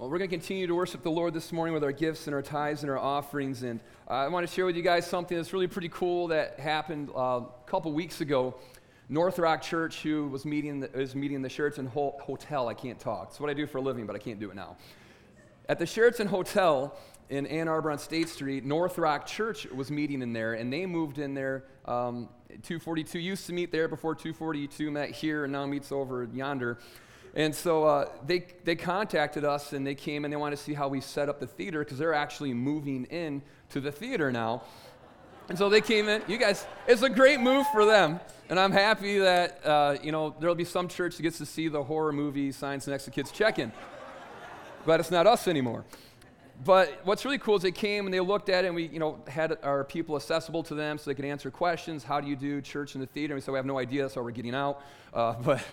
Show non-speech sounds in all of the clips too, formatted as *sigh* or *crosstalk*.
Well, we're going to continue to worship the Lord this morning with our gifts and our tithes and our offerings. And uh, I want to share with you guys something that's really pretty cool that happened uh, a couple weeks ago. North Rock Church, who was meeting the, meeting the Sheraton Ho- Hotel. I can't talk. It's what I do for a living, but I can't do it now. At the Sheraton Hotel in Ann Arbor on State Street, North Rock Church was meeting in there, and they moved in there. Um, 242 used to meet there before 242 met here, and now meets over yonder. And so uh, they, they contacted us and they came and they wanted to see how we set up the theater because they're actually moving in to the theater now. And so they came in. You guys, it's a great move for them. And I'm happy that, uh, you know, there'll be some church that gets to see the horror movie Science Next to Kids check-in. But it's not us anymore. But what's really cool is they came and they looked at it and we, you know, had our people accessible to them so they could answer questions. How do you do church in the theater? And we said, we have no idea, so we're getting out. Uh, *laughs* but...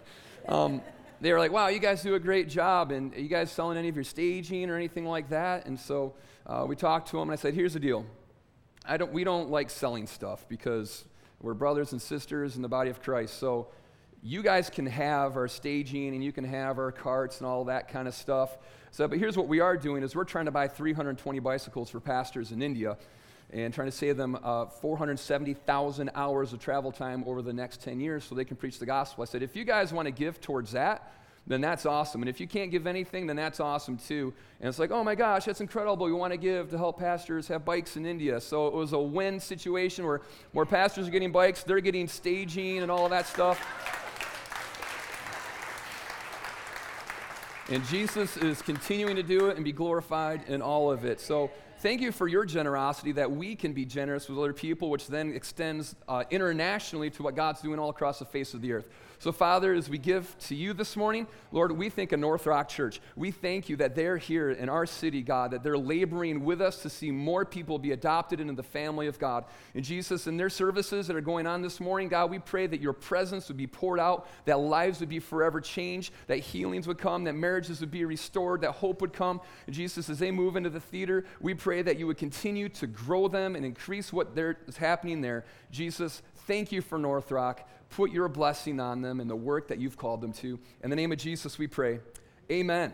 Um, they were like, wow, you guys do a great job. And are you guys selling any of your staging or anything like that? And so uh, we talked to them, and I said, here's the deal. I don't, we don't like selling stuff because we're brothers and sisters in the body of Christ. So you guys can have our staging and you can have our carts and all that kind of stuff. So, but here's what we are doing is we're trying to buy 320 bicycles for pastors in India and trying to save them uh, 470,000 hours of travel time over the next 10 years so they can preach the gospel. I said, if you guys want to give towards that, then that's awesome. And if you can't give anything, then that's awesome too. And it's like, oh my gosh, that's incredible. We want to give to help pastors have bikes in India. So it was a win situation where, where pastors are getting bikes, they're getting staging and all of that stuff. And Jesus is continuing to do it and be glorified in all of it. So thank you for your generosity that we can be generous with other people, which then extends uh, internationally to what God's doing all across the face of the earth. So, Father, as we give to you this morning, Lord, we think of North Rock Church. We thank you that they're here in our city, God, that they're laboring with us to see more people be adopted into the family of God. And Jesus, in their services that are going on this morning, God, we pray that your presence would be poured out, that lives would be forever changed, that healings would come, that marriages would be restored, that hope would come. And Jesus, as they move into the theater, we pray that you would continue to grow them and increase what is happening there. Jesus, thank you for North Rock. Put your blessing on them and the work that you've called them to. In the name of Jesus, we pray. Amen.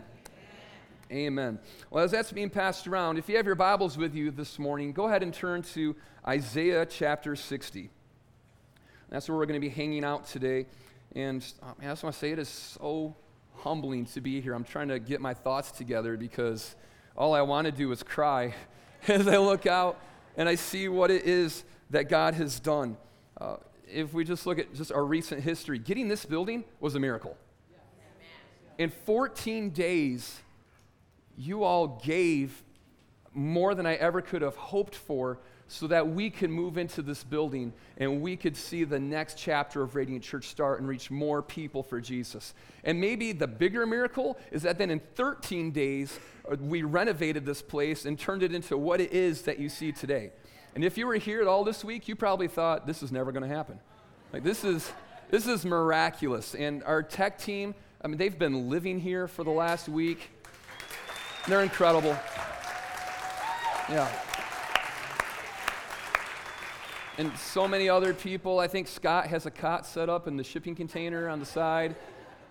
Amen. Amen. Well, as that's being passed around, if you have your Bibles with you this morning, go ahead and turn to Isaiah chapter 60. That's where we're going to be hanging out today. And oh, I just want to say it is so humbling to be here. I'm trying to get my thoughts together because all I want to do is cry *laughs* as I look out and I see what it is that God has done. Uh, if we just look at just our recent history, getting this building was a miracle. In 14 days, you all gave more than I ever could have hoped for so that we could move into this building and we could see the next chapter of Radiant Church start and reach more people for Jesus. And maybe the bigger miracle is that then in 13 days, uh, we renovated this place and turned it into what it is that you see today. And if you were here at all this week, you probably thought this is never going to happen. Like this is this is miraculous. And our tech team, I mean, they've been living here for the last week. They're incredible. Yeah. And so many other people. I think Scott has a cot set up in the shipping container on the side.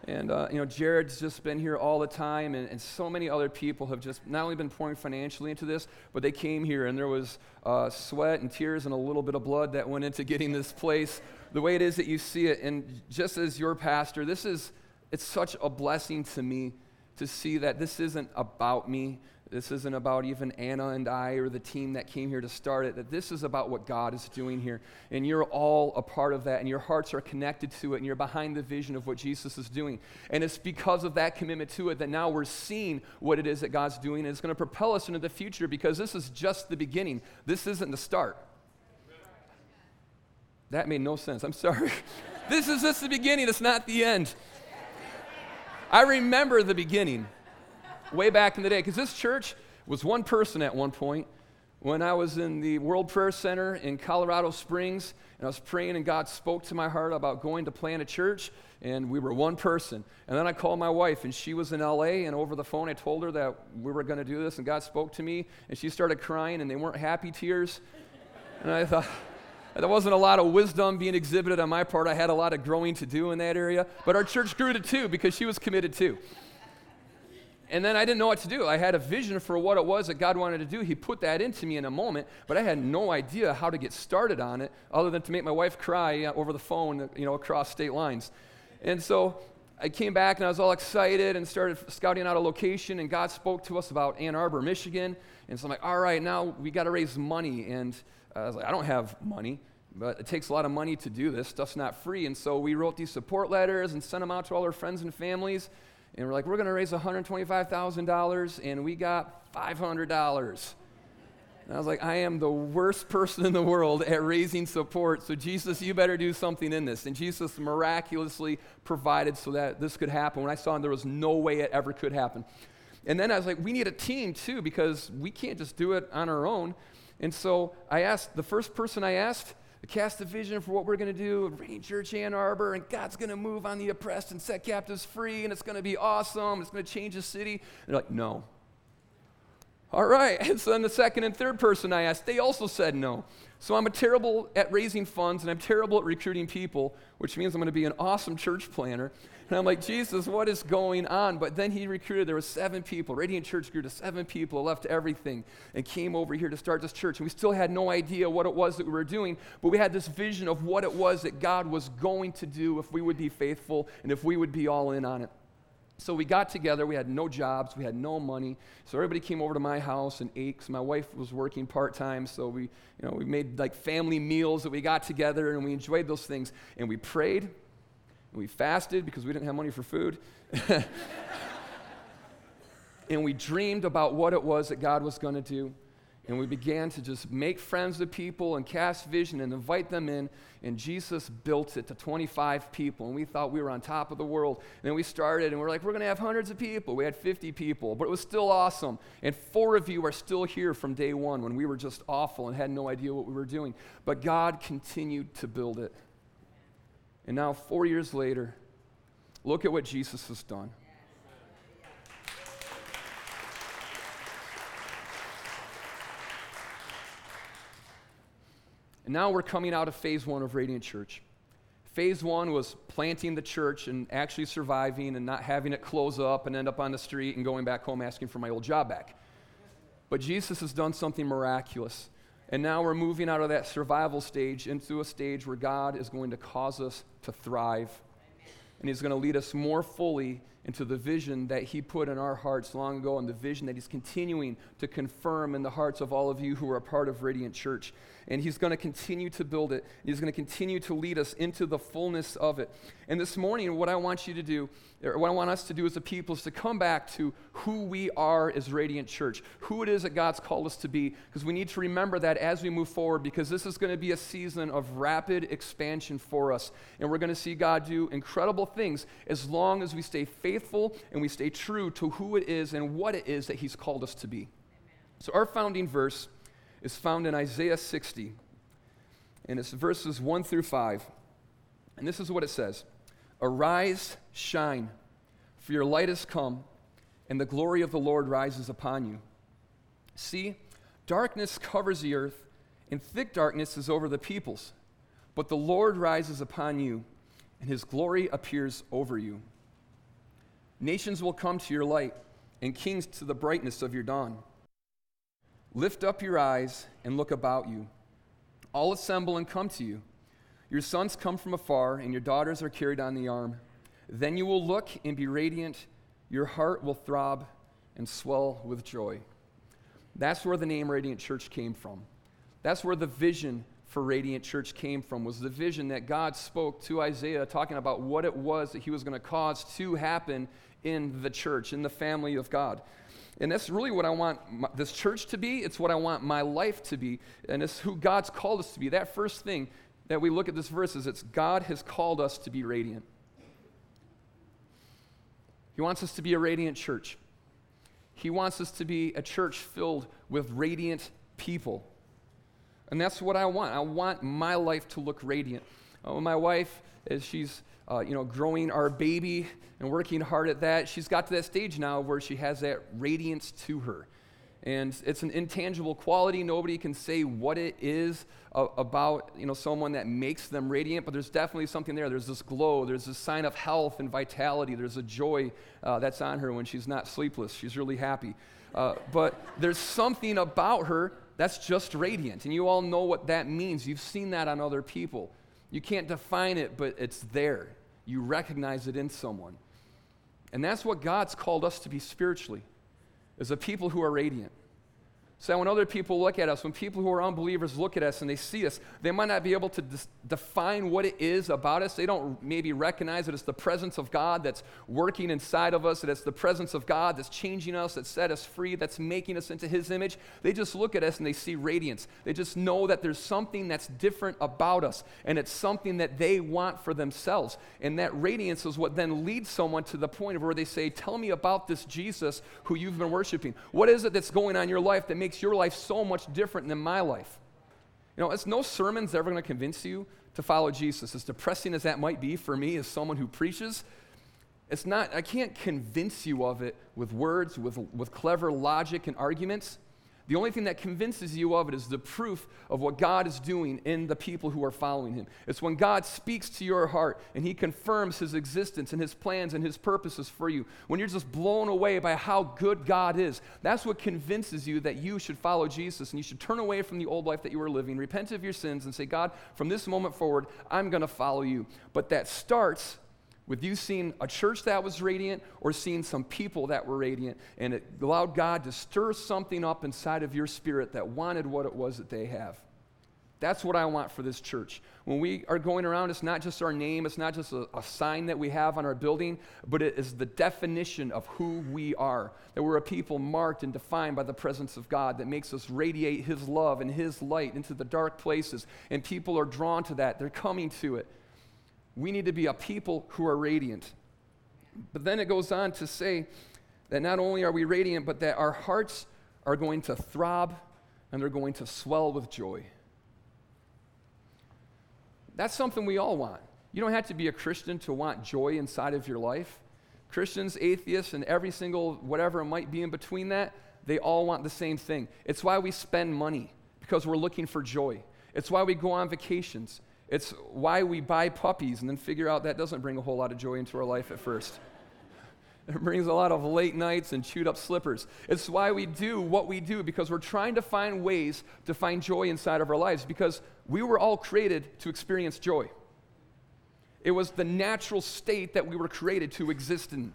And, uh, you know, Jared's just been here all the time, and, and, so many other people have just not only been pouring financially into this, but they came here, and there was uh, sweat and tears and a little bit of blood that went into getting this place the way it is that you see it. And just as your pastor, this is, it's such a blessing to me to see that this isn't about me. This isn't about even Anna and I or the team that came here to start it, that this is about what God is doing here. And you're all a part of that, and your hearts are connected to it, and you're behind the vision of what Jesus is doing. And it's because of that commitment to it that now we're seeing what it is that God's doing, and it's going to propel us into the future because this is just the beginning. This isn't the start. That made no sense. I'm sorry. *laughs* this is just the beginning, it's not the end. I remember the beginning way back in the day, because this church was one person at one point. When I was in the World Prayer Center in Colorado Springs, and I was praying, and God spoke to my heart about going to plant a church, and we were one person. And then I called my wife, and she was in LA, and over the phone, I told her that we were going to do this, and God spoke to me, and she started crying, and they weren't happy tears. And I thought, *laughs* there wasn't a lot of wisdom being exhibited on my part. I had a lot of growing to do in that area. But our church grew to two because she was committed too. And then I didn't know what to do. I had a vision for what it was that God wanted to do. He put that into me in a moment, but I had no idea how to get started on it other than to make my wife cry uh, over the phone, you know, across state lines. And so I came back and I was all excited and started scouting out a location, and God spoke to us about Ann Arbor, Michigan. And so I'm like, all right, now we got to raise money. And I was like, I don't have money, but it takes a lot of money to do this. Stuff's not free. And so we wrote these support letters and sent them out to all our friends and families. And we're like, we're going to raise $125,000, and we got $500. And I was like, I am the worst person in the world at raising support. So, Jesus, you better do something in this. And Jesus miraculously provided so that this could happen. When I saw him, there was no way it ever could happen. And then I was like, we need a team too, because we can't just do it on our own. And so I asked, the first person I asked, cast a vision for what we're going to do at Radiant Church Ann Arbor, and God's going to move on the oppressed and set captives free, and it's going to be awesome. It's going to change the city. And they're like, no. All right. *laughs* And so then the second and third person I asked, they also said no. So I'm a terrible at raising funds, and I'm terrible at recruiting people, which means I'm going to be an awesome church planner. And I'm like, Jesus, what is going on? But then he recruited, there were seven people. Radiant Church grew to seven people, left everything, and came over here to start this church. And we still had no idea what it was that we were doing, but we had this vision of what it was that God was going to do if we would be faithful and if we would be all in on it. So we got together. We had no jobs. We had no money. So everybody came over to my house and ate. Cause my wife was working part time. So we, you know, we made like family meals that we got together and we enjoyed those things. And we prayed and we fasted because we didn't have money for food. *laughs* and we dreamed about what it was that God was going to do. And we began to just make friends with people and cast vision and invite them in. And Jesus built it to 25 people. And we thought we were on top of the world. And then we started and we are like, we're going to have hundreds of people. We had 50 people, but it was still awesome. And four of you are still here from day one when we were just awful and had no idea what we were doing. But God continued to build it. And now, four years later, look at what Jesus has done. And now we're coming out of phase one of Radiant Church. Phase one was planting the church and actually surviving and not having it close up and end up on the street and going back home asking for my old job back. But Jesus has done something miraculous. And now we're moving out of that survival stage into a stage where God is going to cause us to thrive. And He's going to lead us more fully into the vision that He put in our hearts long ago and the vision that He's continuing to confirm in the hearts of all of you who are a part of Radiant Church and He's going to continue to build it. He's going to continue to lead us into the fullness of it. And this morning, what I want you to do, or what I want us to do as a people, is to come back to who we are as Radiant Church, who it is that God's called us to be, because we need to remember that as we move forward, because this is going to be a season of rapid expansion for us. And we're going to see God do incredible things as long as we stay faithful and we stay true to who it is and what it is that He's called us to be. So, our founding verse is found in Isaiah 60, and it's verses 1 through 5. And this is what it says Arise, shine, for your light has come, and the glory of the Lord rises upon you. See, darkness covers the earth, and thick darkness is over the peoples. But the Lord rises upon you, and his glory appears over you. Nations will come to your light, and kings to the brightness of your dawn. Lift up your eyes and look about you. All assemble and come to you. Your sons come from afar, and your daughters are carried on the arm. Then you will look and be radiant. Your heart will throb and swell with joy. That's where the name Radiant Church came from. That's where the vision for Radiant Church came from, was the vision that God spoke to Isaiah, talking about what it was that he was going to cause to happen in the church, in the family of God. And that's really what I want my, this church to be. It's what I want my life to be. And it's who God's called us to be. That first thing that we look at this verse is it's God has called us to be radiant. He wants us to be a radiant church. He wants us to be a church filled with radiant people. And that's what I want. I want my life to look radiant. Uh, my wife, as she's uh, you know, growing our baby and working hard at that. She's got to that stage now where she has that radiance to her. And it's an intangible quality. Nobody can say what it is about you know, someone that makes them radiant, but there's definitely something there. There's this glow, there's this sign of health and vitality, there's a joy uh, that's on her when she's not sleepless. She's really happy. Uh, but there's something about her that's just radiant. And you all know what that means. You've seen that on other people. You can't define it, but it's there. You recognize it in someone. And that's what God's called us to be spiritually, as a people who are radiant. So when other people look at us, when people who are unbelievers look at us and they see us, they might not be able to dis- define what it is about us. They don't maybe recognize that it's the presence of God that's working inside of us, that it's the presence of God that's changing us, that set us free, that's making us into His image. They just look at us and they see radiance. They just know that there's something that's different about us, and it's something that they want for themselves. And that radiance is what then leads someone to the point of where they say, Tell me about this Jesus who you've been worshiping. What is it that's going on in your life that makes makes your life so much different than my life. You know, it's no sermon's ever going to convince you to follow Jesus. As depressing as that might be for me as someone who preaches, it's not, I can't convince you of it with words, with, with clever logic and arguments. The only thing that convinces you of it is the proof of what God is doing in the people who are following Him. It's when God speaks to your heart and He confirms His existence and His plans and His purposes for you. When you're just blown away by how good God is, that's what convinces you that you should follow Jesus and you should turn away from the old life that you were living, repent of your sins, and say, God, from this moment forward, I'm going to follow you. But that starts with you seeing a church that was radiant or seeing some people that were radiant, and it allowed God to stir something up inside of your spirit that wanted what it was that they have. That's what I want for this church. When we are going around, it's not just our name, it's not just a, a, sign that we have on our building, but it is the definition of who we are. That we're a people marked and defined by the presence of God that makes us radiate His love and His light into the dark places. And people are drawn to that, they're coming to it. We need to be a people who are radiant. But then it goes on to say that not only are we radiant, but that our hearts are going to throb and they're going to swell with joy. That's something we all want. You don't have to be a Christian to want joy inside of your life. Christians, atheists, and every single whatever it might be in between that, they all want the same thing. It's why we spend money, because we're looking for joy. It's why we go on vacations. It's why we buy puppies and then figure out that doesn't bring a whole lot of joy into our life at first. *laughs* It brings a lot of late nights and chewed up slippers. It's why we do what we do because we're trying to find ways to find joy inside of our lives because we were all created to experience joy. It was the natural state that we were created to exist in.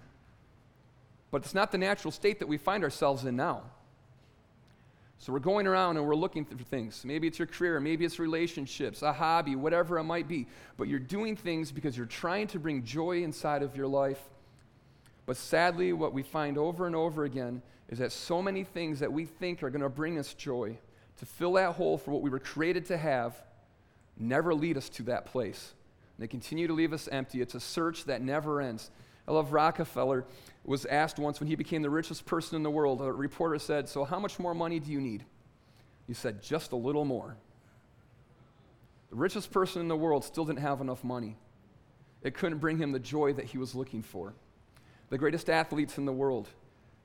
But it's not the natural state that we find ourselves in now. So we're going around and we're looking for things. Maybe it's your career, maybe it's relationships, a hobby, whatever it might be. But you're doing things because you're trying to bring joy inside of your life. But sadly, what we find over and over again is that so many things that we think are going to bring us joy, to fill that hole for what we were created to have, never lead us to that place. And they continue to leave us empty. It's a search that never ends. I love Rockefeller was asked once when he became the richest person in the world. A reporter said, So, how much more money do you need? He said, Just a little more. The richest person in the world still didn't have enough money. It couldn't bring him the joy that he was looking for. The greatest athletes in the world,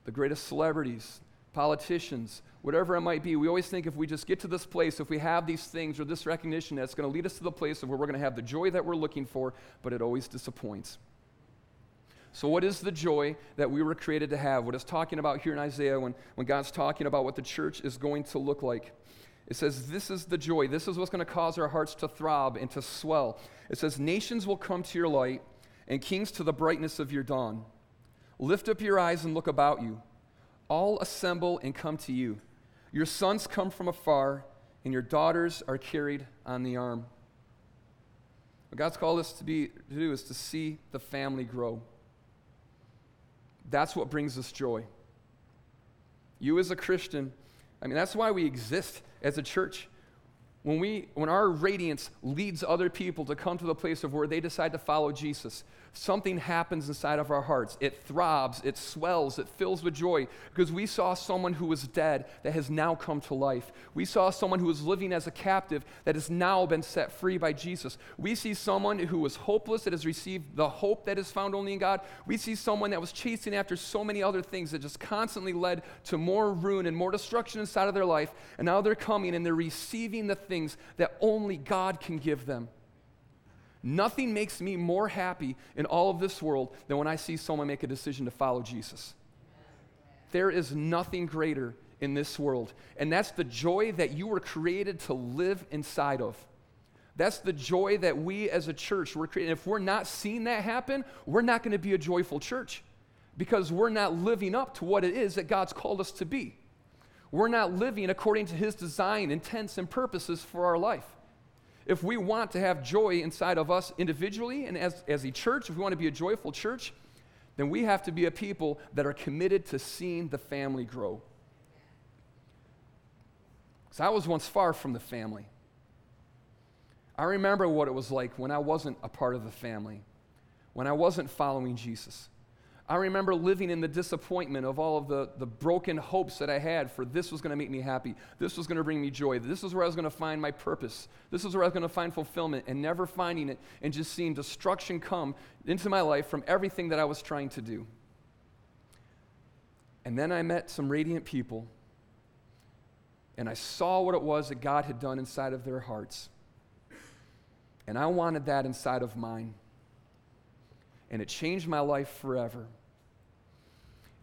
the greatest celebrities, politicians, whatever it might be, we always think if we just get to this place, if we have these things or this recognition, that's going to lead us to the place of where we're going to have the joy that we're looking for, but it always disappoints. So, what is the joy that we were created to have? What it's talking about here in Isaiah when, when God's talking about what the church is going to look like. It says, This is the joy. This is what's going to cause our hearts to throb and to swell. It says, Nations will come to your light, and kings to the brightness of your dawn. Lift up your eyes and look about you. All assemble and come to you. Your sons come from afar, and your daughters are carried on the arm. What God's called us to, be, to do is to see the family grow. That's what brings us joy. You, as a Christian, I mean, that's why we exist as a church. When, we, when our radiance leads other people to come to the place of where they decide to follow Jesus, something happens inside of our hearts. It throbs, it swells, it fills with joy because we saw someone who was dead that has now come to life. We saw someone who was living as a captive that has now been set free by Jesus. We see someone who was hopeless that has received the hope that is found only in God. We see someone that was chasing after so many other things that just constantly led to more ruin and more destruction inside of their life. And now they're coming and they're receiving the things that only God can give them. Nothing makes me more happy in all of this world than when I see someone make a decision to follow Jesus. There is nothing greater in this world. And that's the joy that you were created to live inside of. That's the joy that we as a church were created. If we're not seeing that happen, we're not going to be a joyful church because we're not living up to what it is that God's called us to be. We're not living according to His design, intents, and purposes for our life. If we want to have joy inside of us individually and as, as a church, if we want to be a joyful church, then we have to be a people that are committed to seeing the family grow. Because I was once far from the family. I remember what it was like when I wasn't a part of the family, when I wasn't following Jesus. I remember living in the disappointment of all of the, the broken hopes that I had for this was going to make me happy. This was going to bring me joy. This is where I was going to find my purpose. This is where I was going to find fulfillment and never finding it and just seeing destruction come into my life from everything that I was trying to do. And then I met some radiant people and I saw what it was that God had done inside of their hearts. And I wanted that inside of mine and it changed my life forever.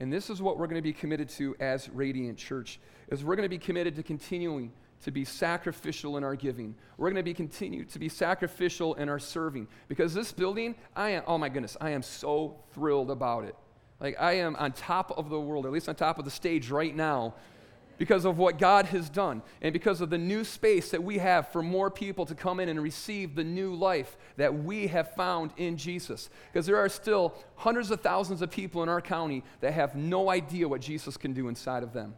And this is what we're going to be committed to as Radiant Church is we're going to be committed to continuing to be sacrificial in our giving. We're going to be continue to be sacrificial in our serving because this building, I am oh my goodness, I am so thrilled about it. Like I am on top of the world, at least on top of the stage right now because of what God has done and because of the new space that we have for more people to come in and receive the new life that we have found in Jesus. Because there are still hundreds of thousands of people in our county that have no idea what Jesus can do inside of them.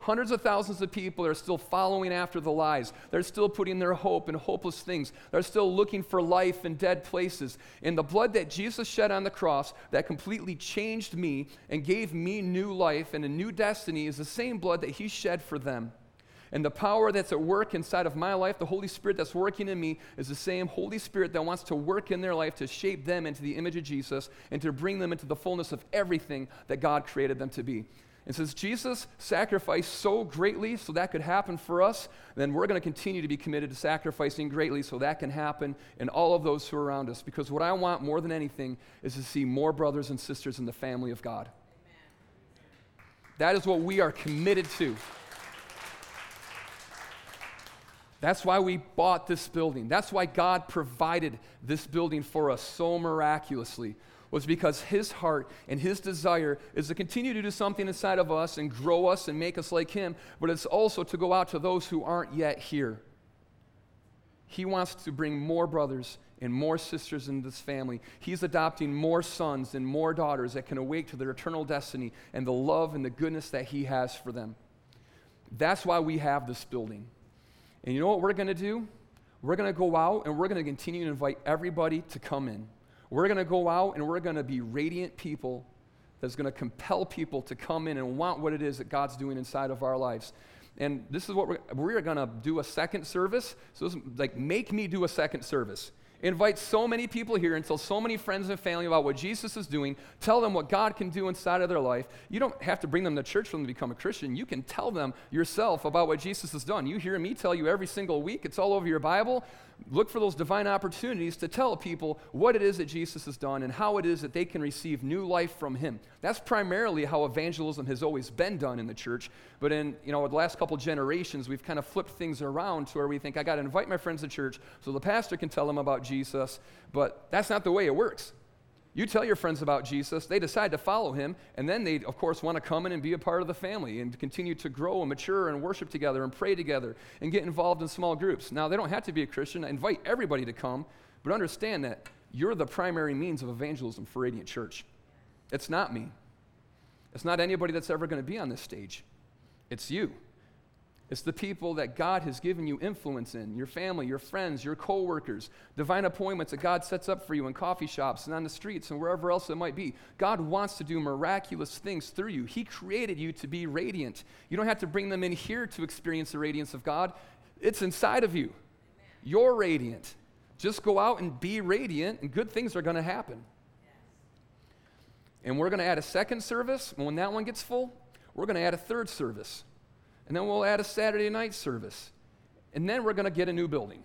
Hundreds of thousands of people are still following after the lies. They're still putting their hope in hopeless things. They're still looking for life in dead places. And the blood that Jesus shed on the cross that completely changed me and gave me new life and a new destiny is the same blood that He shed for them. And the power that's at work inside of my life, the Holy Spirit that's working in me, is the same Holy Spirit that wants to work in their life to shape them into the image of Jesus and to bring them into the fullness of everything that God created them to be. And since Jesus sacrificed so greatly so that could happen for us, then we're going to continue to be committed to sacrificing greatly so that can happen in all of those who are around us. Because what I want more than anything is to see more brothers and sisters in the family of God. Amen. That is what we are committed to. That's why we bought this building. That's why God provided this building for us so miraculously was because his heart and his desire is to continue to do something inside of us and grow us and make us like him, but it's also to go out to those who aren't yet here. He wants to bring more brothers and more sisters into this family. He's adopting more sons and more daughters that can awake to their eternal destiny and the love and the goodness that he has for them. That's why we have this building. And you know what we're going to do? We're going to go out and we're going to continue to invite everybody to come in. We're going to go out and we're going to be radiant people that's going to compel people to come in and want what it is that God's doing inside of our lives. And this is what we're, we're going to do a second service. So, this, like, make me do a second service. Invite so many people here and tell so many friends and family about what Jesus is doing. Tell them what God can do inside of their life. You don't have to bring them to church for them to become a Christian. You can tell them yourself about what Jesus has done. You hear me tell you every single week, it's all over your Bible look for those divine opportunities to tell people what it is that Jesus has done and how it is that they can receive new life from him. That's primarily how evangelism has always been done in the church. But in, you know, the last couple generations, we've kind of flipped things around to where we think I got to invite my friends to church so the pastor can tell them about Jesus, but that's not the way it works. You tell your friends about Jesus, they decide to follow him, and then they, of course, want to come in and be a part of the family and continue to grow and mature and worship together and pray together and get involved in small groups. Now, they don't have to be a Christian. I invite everybody to come, but understand that you're the primary means of evangelism for Radiant Church. It's not me, it's not anybody that's ever going to be on this stage. It's you. It's the people that God has given you influence in your family, your friends, your coworkers, divine appointments that God sets up for you in coffee shops and on the streets and wherever else it might be. God wants to do miraculous things through you. He created you to be radiant. You don't have to bring them in here to experience the radiance of God, it's inside of you. You're radiant. Just go out and be radiant, and good things are going to happen. And we're going to add a second service, and when that one gets full, we're going to add a third service. And then we'll add a Saturday night service. And then we're going to get a new building.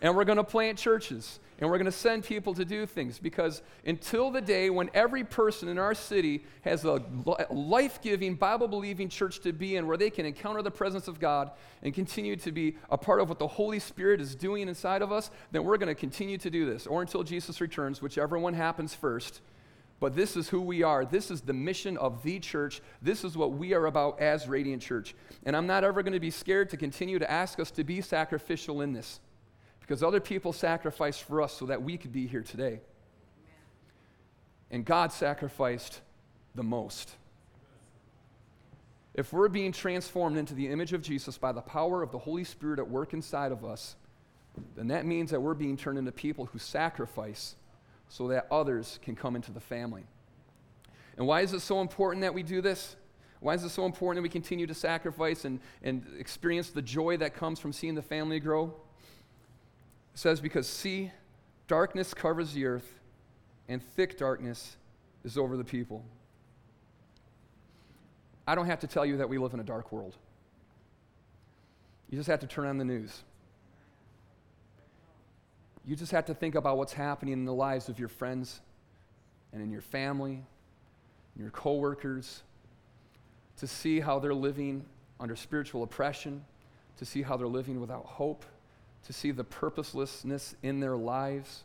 and we're going to plant churches. And we're going to send people to do things because until the day when every person in our city has a life giving, Bible believing church to be in where they can encounter the presence of God and continue to be a part of what the Holy Spirit is doing inside of us, then we're going to continue to do this or until Jesus returns, whichever one happens first. But this is who we are. This is the mission of the church. This is what we are about as Radiant Church. And I'm not ever going to be scared to continue to ask us to be sacrificial in this because other people sacrificed for us so that we could be here today. And God sacrificed the most. If we're being transformed into the image of Jesus by the power of the Holy Spirit at work inside of us, then that means that we're being turned into people who sacrifice so that others can come into the family. And why is it so important that we do this? Why is it so important that we continue to sacrifice and, and experience the joy that comes from seeing the family grow? It says, Because see, darkness covers the earth, and thick darkness is over the people. I don't have to tell you that we live in a dark world. You just have to turn on the news. You just have to think about what's happening in the lives of your friends and in your family, and your coworkers, to see how they're living under spiritual oppression, to see how they're living without hope, to see the purposelessness in their lives.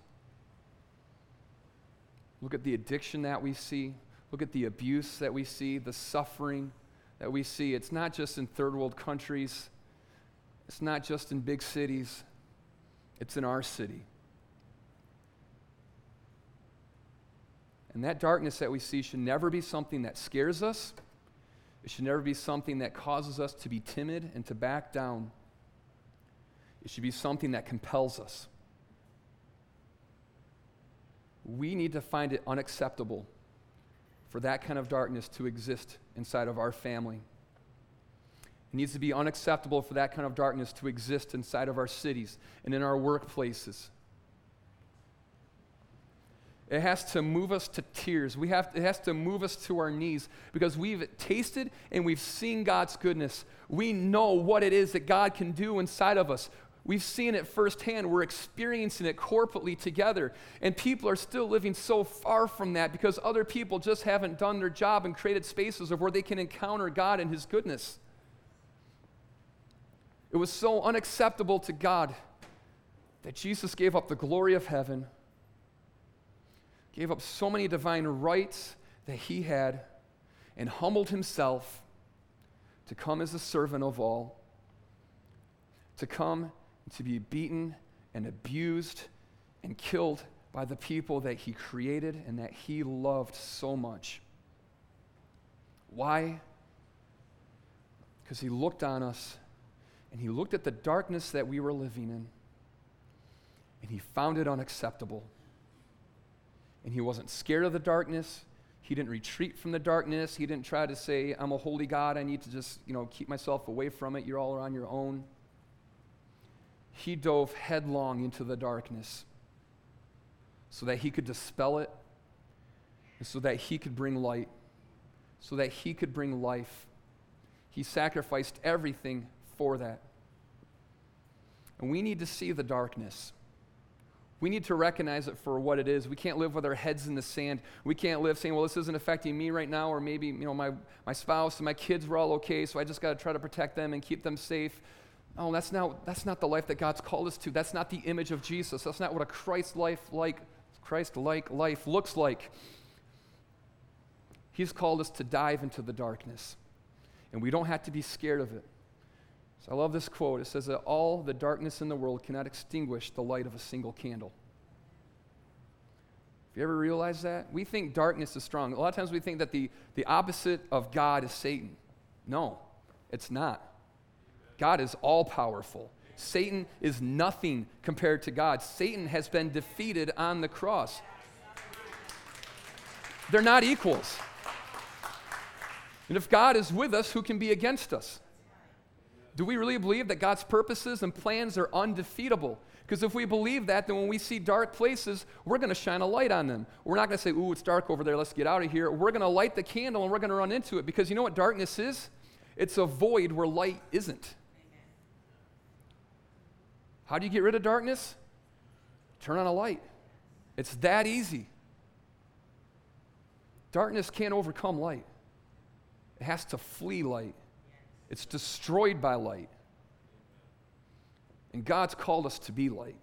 Look at the addiction that we see. Look at the abuse that we see, the suffering that we see. It's not just in third world countries, it's not just in big cities, it's in our city. And that darkness that we see should never be something that scares us. It should never be something that causes us to be timid and to back down. It should be something that compels us. We need to find it unacceptable for that kind of darkness to exist inside of our family. It needs to be unacceptable for that kind of darkness to exist inside of our cities and in our workplaces. It has to move us to tears. We have, it has to move us to our knees because we've tasted and we've seen God's goodness. We know what it is that God can do inside of us. We've seen it firsthand. We're experiencing it corporately together. And people are still living so far from that because other people just haven't done their job and created spaces of where they can encounter God and His goodness. It was so unacceptable to God that Jesus gave up the glory of heaven, gave up so many divine rights that He had, and humbled Himself to come as a servant of all, to come to be beaten and abused and killed by the people that he created and that he loved so much. Why? Because he looked on us and he looked at the darkness that we were living in and he found it unacceptable. And he wasn't scared of the darkness. He didn't retreat from the darkness. He didn't try to say, I'm a holy God. I need to just, you know, keep myself away from it. You're all on your own he dove headlong into the darkness so that he could dispel it, and so that he could bring light, so that he could bring life. He sacrificed everything for that. And we need to see the darkness. We need to recognize it for what it is. We can't live with our heads in the sand. We can't live saying, well, this isn't affecting me right now, or maybe, you know, my, my spouse and my kids were all okay, so I just got to try to protect them and keep them safe. Oh, that's not, that's not the life that God's called us to. That's not the image of Jesus. That's not what a Christ life like Christ-like life looks like. He's called us to dive into the darkness. And we don't have to be scared of it. So I love this quote. It says that all the darkness in the world cannot extinguish the light of a single candle. Have You ever realized that? We think darkness is strong. A lot of times we think that the, the opposite of God is Satan. No, it's not. God is all powerful. Satan is nothing compared to God. Satan has been defeated on the cross. They're not equals. And if God is with us, who can be against us? Do we really believe that God's purposes and plans are undefeatable? Because if we believe that, then when we see dark places, we're going to shine a light on them. We're not going to say, ooh, it's dark over there, let's get out of here. We're going to light the candle and we're going to run into it. Because you know what darkness is? It's a void where light isn't. How do you get rid of darkness? Turn on a light. It's that easy. Darkness can't overcome light. It has to flee light. It's destroyed by light. And God's called us to be light.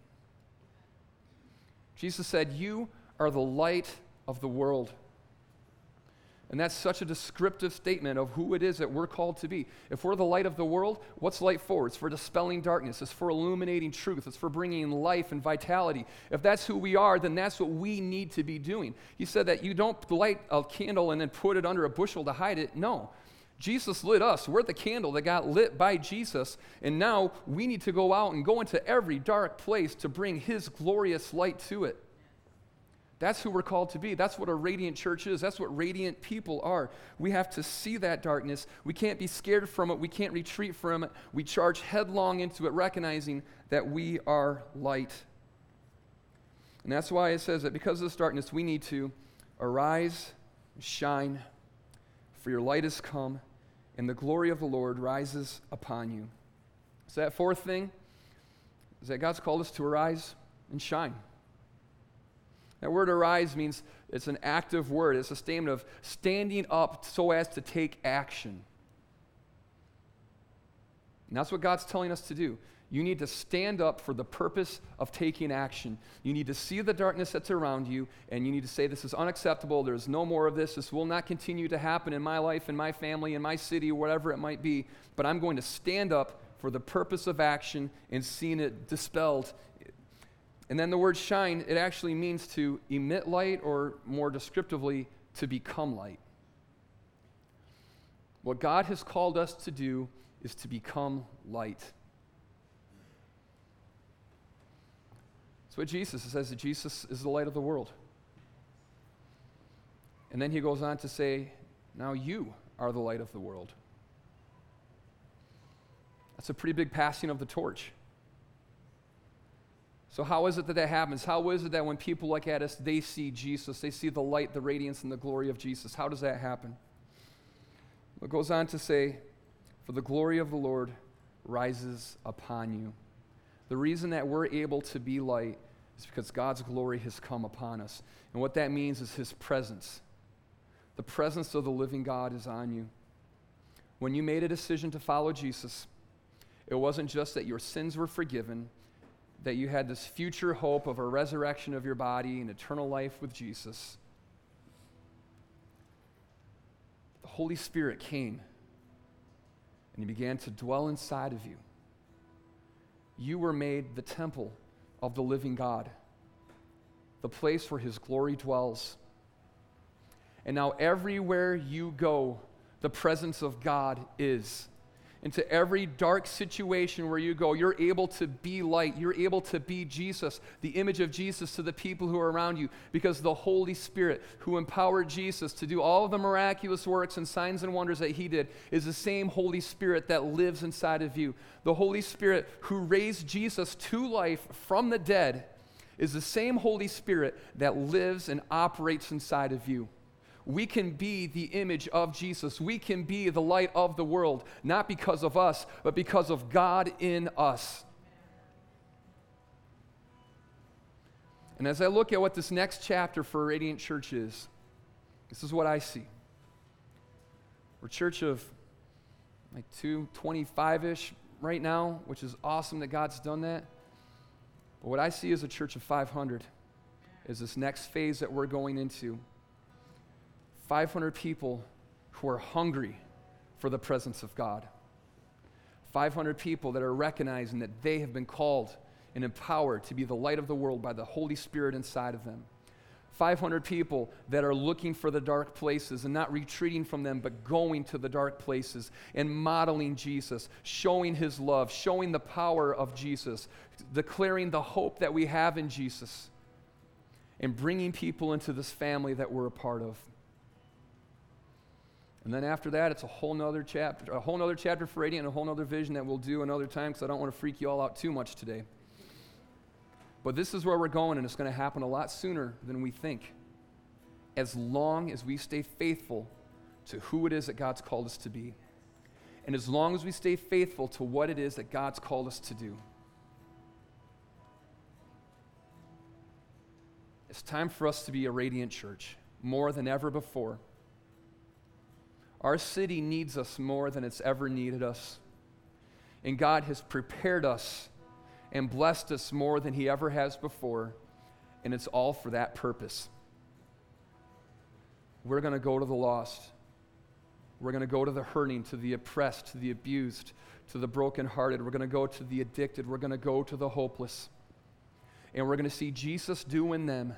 Jesus said, You are the light of the world. And that's such a descriptive statement of who it is that we're called to be. If we're the light of the world, what's light for? It's for dispelling darkness, it's for illuminating truth, it's for bringing life and vitality. If that's who we are, then that's what we need to be doing. He said that you don't light a candle and then put it under a bushel to hide it. No. Jesus lit us. We're the candle that got lit by Jesus. And now we need to go out and go into every dark place to bring his glorious light to it. That's who we're called to be. That's what a radiant church is. That's what radiant people are. We have to see that darkness. We can't be scared from it. We can't retreat from it. We charge headlong into it, recognizing that we are light. And that's why it says that because of this darkness, we need to arise, shine, for your light has come, and the glory of the Lord rises upon you. So, that fourth thing is that God's called us to arise and shine. That word arise means it's an active word, it's a statement of standing up so as to take action. And that's what God's telling us to do. You need to stand up for the purpose of taking action. You need to see the darkness that's around you, and you need to say, This is unacceptable. There's no more of this. This will not continue to happen in my life, in my family, in my city, whatever it might be. But I'm going to stand up for the purpose of action and seeing it dispelled. And then the word shine, it actually means to emit light, or more descriptively, to become light. What God has called us to do is to become light. That's what Jesus says that Jesus is the light of the world. And then he goes on to say, Now you are the light of the world. That's a pretty big passing of the torch. So, how is it that that happens? How is it that when people look at us, they see Jesus? They see the light, the radiance, and the glory of Jesus. How does that happen? It goes on to say, For the glory of the Lord rises upon you. The reason that we're able to be light is because God's glory has come upon us. And what that means is His presence. The presence of the living God is on you. When you made a decision to follow Jesus, it wasn't just that your sins were forgiven, that you had this future hope of a resurrection of your body and eternal life with Jesus. The Holy Spirit came and He began to dwell inside of you. You were made the temple of the living God, the place where his glory dwells. And now, everywhere you go, the presence of God is. Into every dark situation where you go, you're able to be light. You're able to be Jesus, the image of Jesus to the people who are around you, because the Holy Spirit, who empowered Jesus to do all of the miraculous works and signs and wonders that he did, is the same Holy Spirit that lives inside of you. The Holy Spirit who raised Jesus to life from the dead is the same Holy Spirit that lives and operates inside of you we can be the image of Jesus. We can be the light of the world, not because of us, but because of God in us. And as I look at what this next chapter for Radiant Church is, this is what I see. We're church of like 225 ish right now, which is awesome that God's done that. But what I see is a church of 500 is this next phase that we're going into. 500 people who are hungry for the presence of God. 500 people that are recognizing that they have been called and empowered to be the light of the world by the Holy Spirit inside of them. 500 people that are looking for the dark places and not retreating from them, but going to the dark places and modeling Jesus, showing his love, showing the power of Jesus, declaring the hope that we have in Jesus, and bringing people into this family that we're a part of. And then after that, it's a whole nother chapter, a whole nother chapter for Radiant, and a whole nother vision that we'll do another time because I don't want to freak you all out too much today. But this is where we're going, and it's going to happen a lot sooner than we think. As long as we stay faithful to who it is that God's called us to be, and as long as we stay faithful to what it is that God's called us to do. It's time for us to be a radiant church more than ever before. Our city needs us more than it's ever needed us. And God has prepared us and blessed us more than He ever has before. And it's all for that purpose. We're going to go to the lost. We're going to go to the hurting, to the oppressed, to the abused, to the brokenhearted. We're going to go to the addicted. We're going to go to the hopeless. And we're going to see Jesus do in them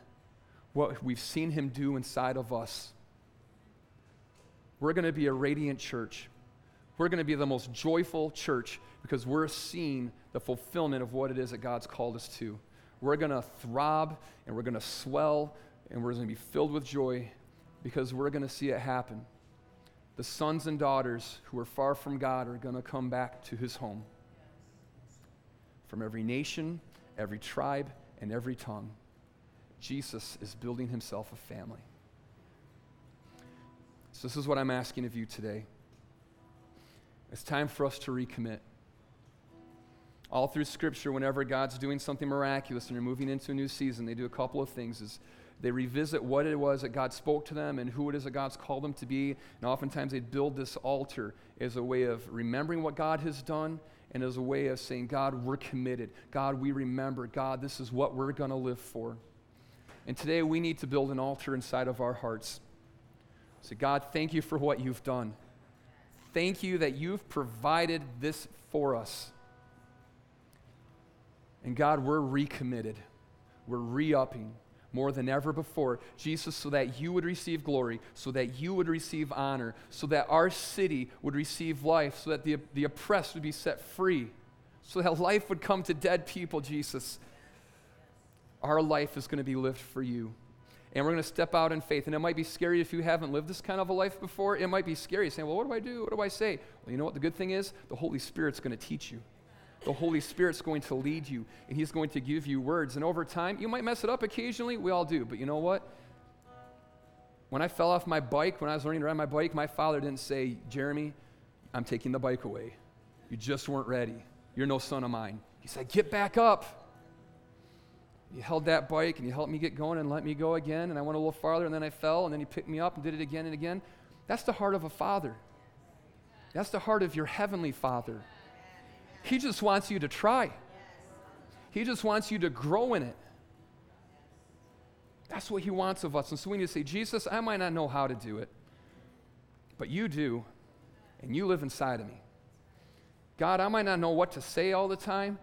what we've seen him do inside of us. We're going to be a radiant church. We're going to be the most joyful church because we're seeing the fulfillment of what it is that God's called us to. We're going to throb and we're going to swell and we're going to be filled with joy because we're going to see it happen. The sons and daughters who are far from God are going to come back to his home. From every nation, every tribe, and every tongue, Jesus is building himself a family. So, this is what I'm asking of you today. It's time for us to recommit. All through Scripture, whenever God's doing something miraculous and you're moving into a new season, they do a couple of things. Is they revisit what it was that God spoke to them and who it is that God's called them to be. And oftentimes they build this altar as a way of remembering what God has done and as a way of saying, God, we're committed. God, we remember. God, this is what we're going to live for. And today we need to build an altar inside of our hearts. Say, God, thank you for what you've done. Thank you that you've provided this for us. And God, we're recommitted. We're re upping more than ever before. Jesus, so that you would receive glory, so that you would receive honor, so that our city would receive life, so that the, the oppressed would be set free, so that life would come to dead people, Jesus. Our life is going to be lived for you. And we're going to step out in faith. And it might be scary if you haven't lived this kind of a life before. It might be scary saying, well, what do I do? What do I say? Well, you know what the good thing is? The Holy Spirit's going to teach you the Holy Spirit's going to lead you and He's going to give you words. And over time, you might mess it up occasionally. We all do. But you know what? When I fell off my bike, when I was learning to ride my bike, my father didn't say, Jeremy, I'm taking the bike away. You just weren't ready. You're no son of mine. He said, Get back up. He held that bike and he helped me get going and let me go again. And I went a little farther and then I fell and then he picked me up and did it again and again. That's the heart of a father. That's the heart of your heavenly father. He just wants you to try. He just wants you to grow in it. That's what He wants of us. And so we need to say, Jesus, I might not know how to do it, but you do, and you live inside of me. God, I might not know what to say all the time,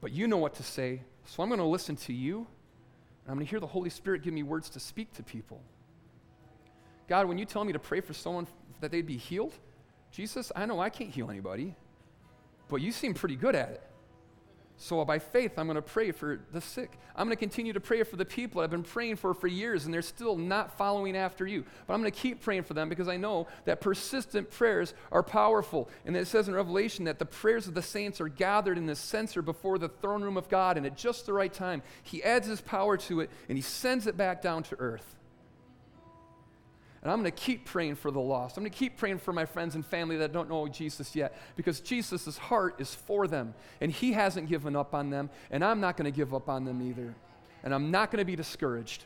but you know what to say. So I'm going to listen to you, and I'm going to hear the Holy Spirit give me words to speak to people. God, when you tell me to pray for someone that they'd be healed, Jesus, I know I can't heal anybody but you seem pretty good at it. So by faith, I'm going to pray for the sick. I'm going to continue to pray for the people I've been praying for for years, and they're still not following after you. But I'm going to keep praying for them because I know that persistent prayers are powerful. And it says in Revelation that the prayers of the saints are gathered in the censer before the throne room of God, and at just the right time, He adds His power to it and He sends it back down to earth. And I'm going to keep praying for the lost. I'm going to keep praying for my friends and family that don't know Jesus yet because Jesus' heart is for them. And He hasn't given up on them. And I'm not going to give up on them either. And I'm not going to be discouraged.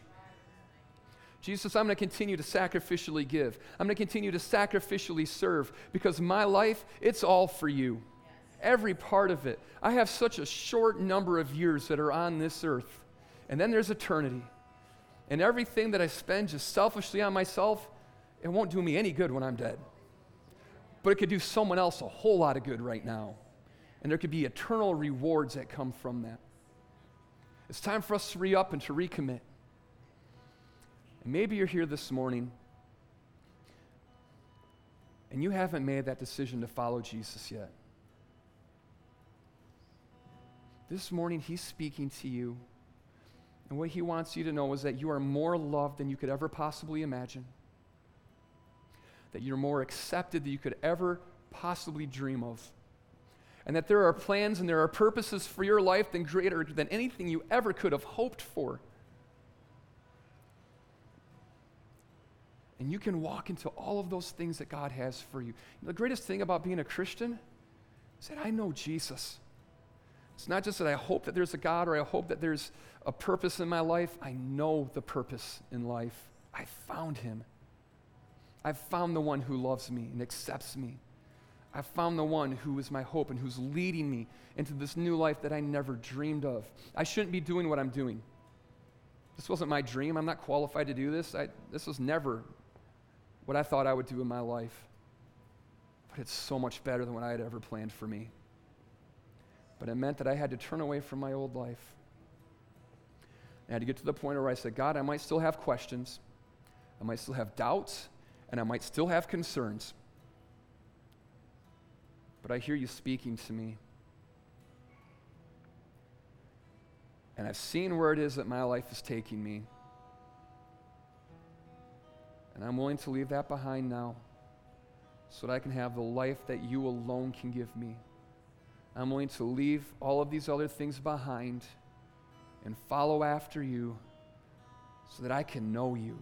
Jesus, I'm going to continue to sacrificially give. I'm going to continue to sacrificially serve because my life, it's all for you. Every part of it. I have such a short number of years that are on this earth. And then there's eternity and everything that I spend just selfishly on myself, it won't do me any good when I'm dead. But it could do someone else a whole lot of good right now. And there could be eternal rewards that come from that. It's time for us to re up and to recommit. And maybe you're here this morning and you haven't made that decision to follow Jesus yet. This morning, He's speaking to you. And what He wants you to know is that you are more loved than you could ever possibly imagine, that you're more accepted than you could ever possibly dream of, and that there are plans and there are purposes for your life than greater than anything you ever could have hoped for. And you can walk into all of those things that God has for you. The greatest thing about being a Christian is that I know Jesus. It's not just that I hope that there's a God or I hope that there's a purpose in my life. I know the purpose in life. I found him. I've found the one who loves me and accepts me. I've found the one who is my hope and who's leading me into this new life that I never dreamed of. I shouldn't be doing what I'm doing. This wasn't my dream. I'm not qualified to do this. I, this was never what I thought I would do in my life. But it's so much better than what I had ever planned for me. But it meant that I had to turn away from my old life. I had to get to the point where I said, God, I might still have questions, I might still have doubts, and I might still have concerns. But I hear you speaking to me. And I've seen where it is that my life is taking me. And I'm willing to leave that behind now so that I can have the life that you alone can give me. I'm willing to leave all of these other things behind and follow after you so that I can know you.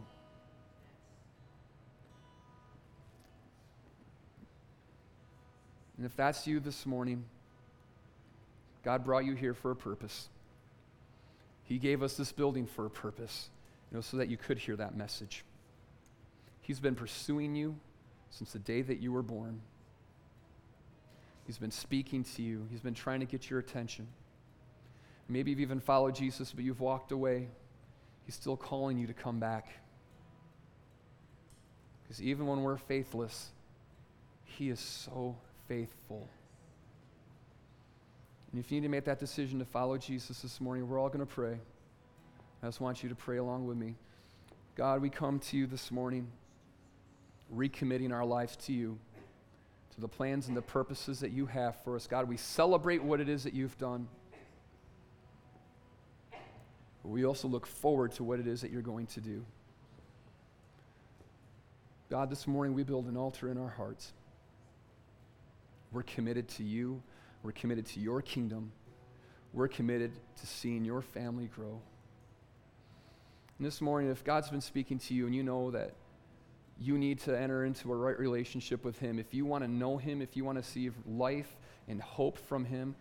And if that's you this morning, God brought you here for a purpose. He gave us this building for a purpose, you know, so that you could hear that message. He's been pursuing you since the day that you were born. He's been speaking to you, He's been trying to get your attention. Maybe you've even followed Jesus, but you've walked away. He's still calling you to come back. Because even when we're faithless, He is so faithful. And if you need to make that decision to follow Jesus this morning, we're all going to pray. I just want you to pray along with me. God, we come to you this morning recommitting our lives to you, to the plans and the purposes that you have for us. God, we celebrate what it is that you've done. But we also look forward to what it is that you're going to do. God, this morning we build an altar in our hearts. We're committed to you, we're committed to your kingdom, we're committed to seeing your family grow. And this morning, if God's been speaking to you and you know that you need to enter into a right relationship with Him. If you want to know Him, if you want to see life and hope from Him,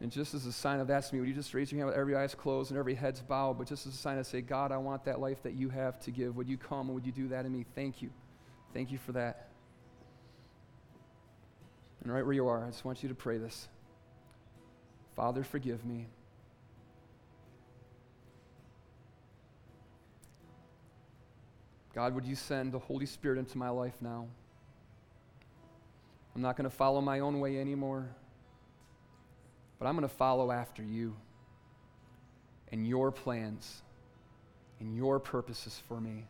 and just as a sign of that to me, would you just raise your hand with every eyes closed and every head's bowed, but just as a sign to say, God, I want that life that you have to give. Would you come and would you do that in me? Thank you. Thank you for that. And right where you are, I just want you to pray this Father, forgive me. God, would you send the Holy Spirit into my life now? I'm not going to follow my own way anymore, but I'm going to follow after you and your plans and your purposes for me.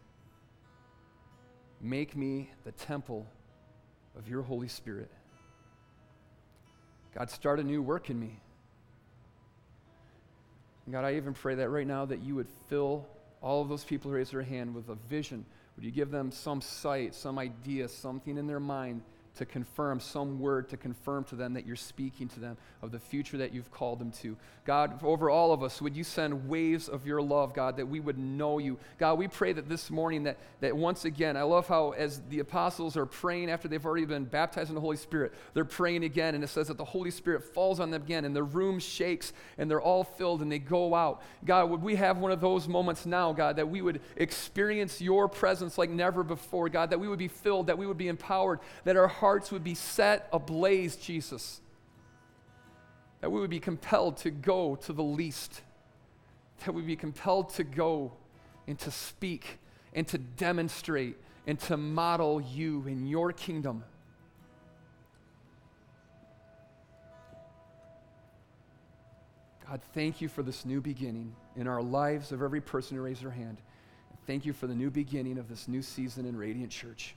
Make me the temple of your Holy Spirit. God, start a new work in me. God, I even pray that right now that you would fill all of those people raise their hand with a vision, would you give them some sight, some idea, something in their mind to confirm, some word to confirm to them that you're speaking to them of the future that you've called them to. God, over all of us, would you send waves of your love, God, that we would know you. God, we pray that this morning that, that once again, I love how as the apostles are praying after they've already been baptized in the Holy Spirit, they're praying again, and it says that the Holy Spirit falls on them again, and the room shakes, and they're all filled, and they go out. God, would we have one of those moments now, God, that we would experience your presence like never before, God, that we would be filled, that we would be empowered, that our hearts would be set ablaze, Jesus. That we would be compelled to go to the least. That we would be compelled to go and to speak and to demonstrate and to model you in your kingdom. God, thank you for this new beginning in our lives of every person who raised their hand. Thank you for the new beginning of this new season in Radiant Church.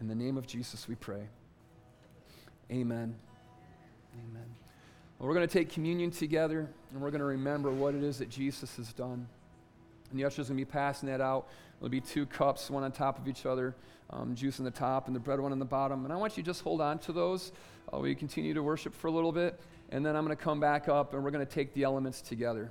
In the name of Jesus, we pray. Amen. Amen. Well, we're going to take communion together and we're going to remember what it is that Jesus has done. And the usher's are going to be passing that out. There'll be two cups, one on top of each other, um, juice on the top and the bread one on the bottom. And I want you to just hold on to those. while we continue to worship for a little bit. And then I'm going to come back up and we're going to take the elements together.